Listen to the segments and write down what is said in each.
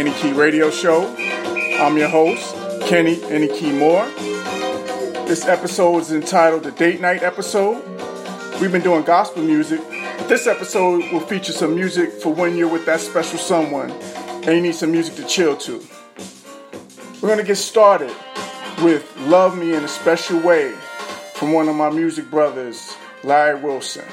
Any Key Radio Show. I'm your host, Kenny Any Key Moore. This episode is entitled the Date Night episode. We've been doing gospel music. This episode will feature some music for when you're with that special someone and you need some music to chill to. We're going to get started with Love Me in a Special Way from one of my music brothers, Larry Wilson.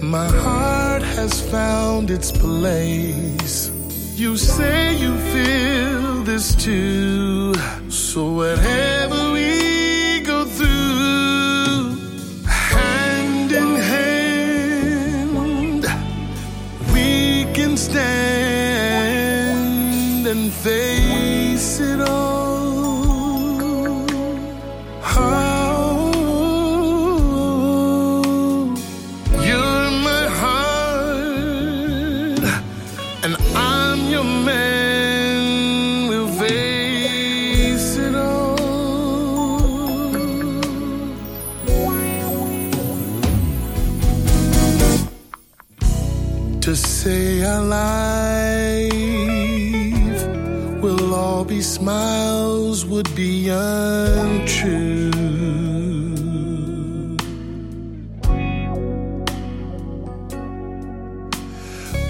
My heart has found its place. You say you feel this too. So whatever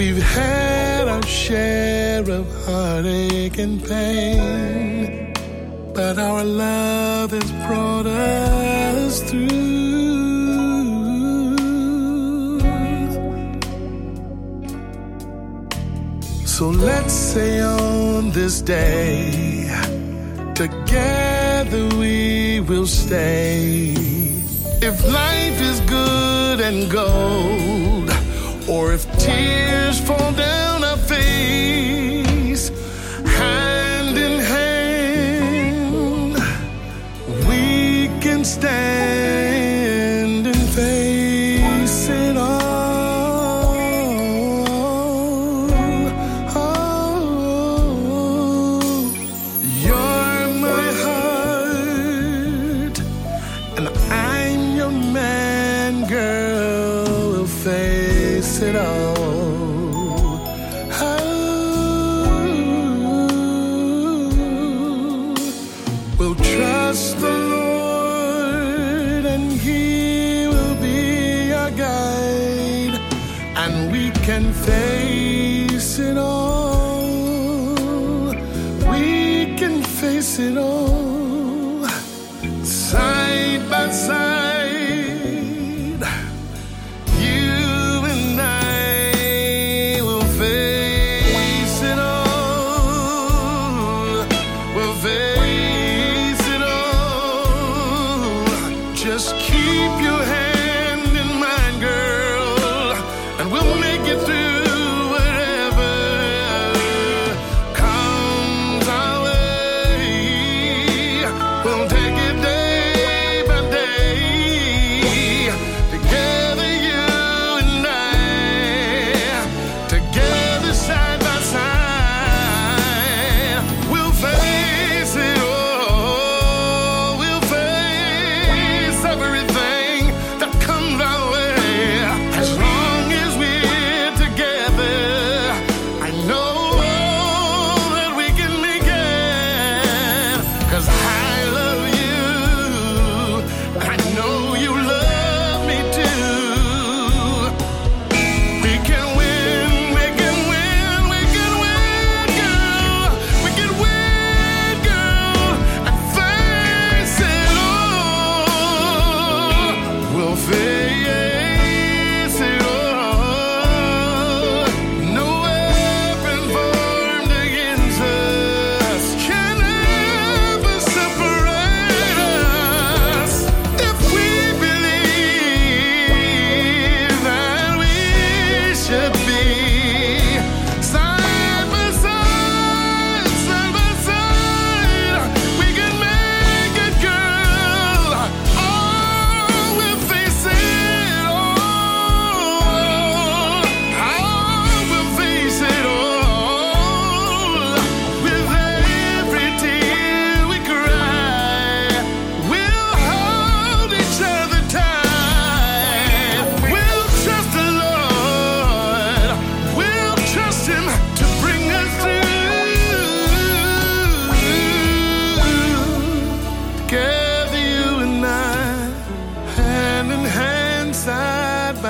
We've had our share of heartache and pain, but our love has brought us through. So let's say on this day, together we will stay. If life is good and gold or if tears fall down our face, hand in hand, we can stand. it all.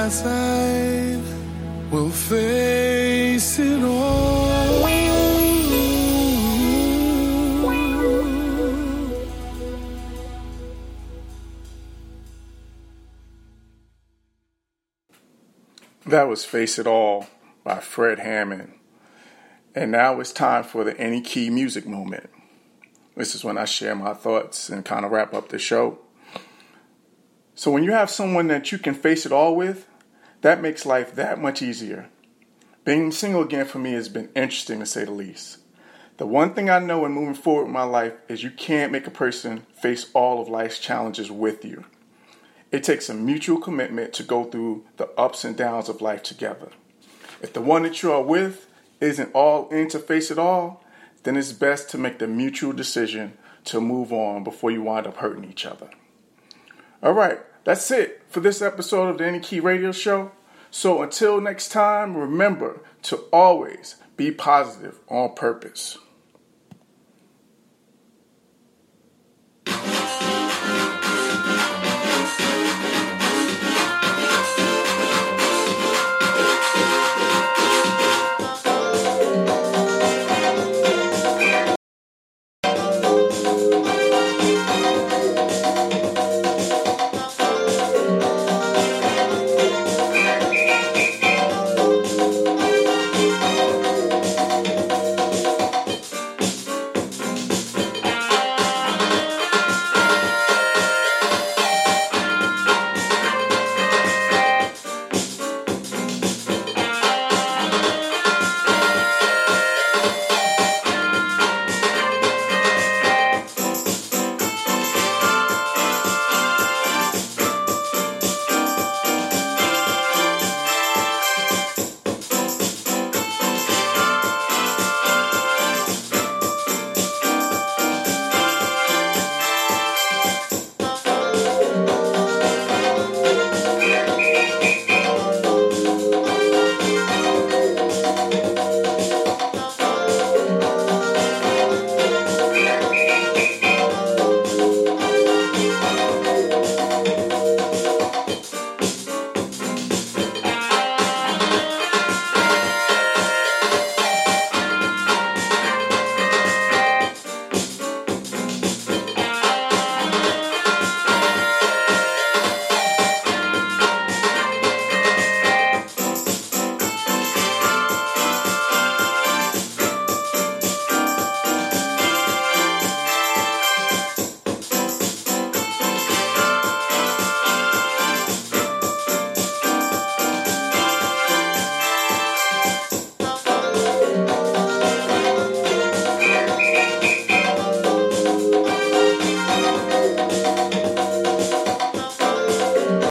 Side, we'll face it all. That was Face It All by Fred Hammond. And now it's time for the Any Key Music Moment. This is when I share my thoughts and kind of wrap up the show. So, when you have someone that you can face it all with, that makes life that much easier. Being single again for me has been interesting to say the least. The one thing I know in moving forward in my life is you can't make a person face all of life's challenges with you. It takes a mutual commitment to go through the ups and downs of life together. If the one that you are with isn't all in to face it all, then it's best to make the mutual decision to move on before you wind up hurting each other. All right, that's it for this episode of the Any Key Radio Show. So until next time, remember to always be positive on purpose.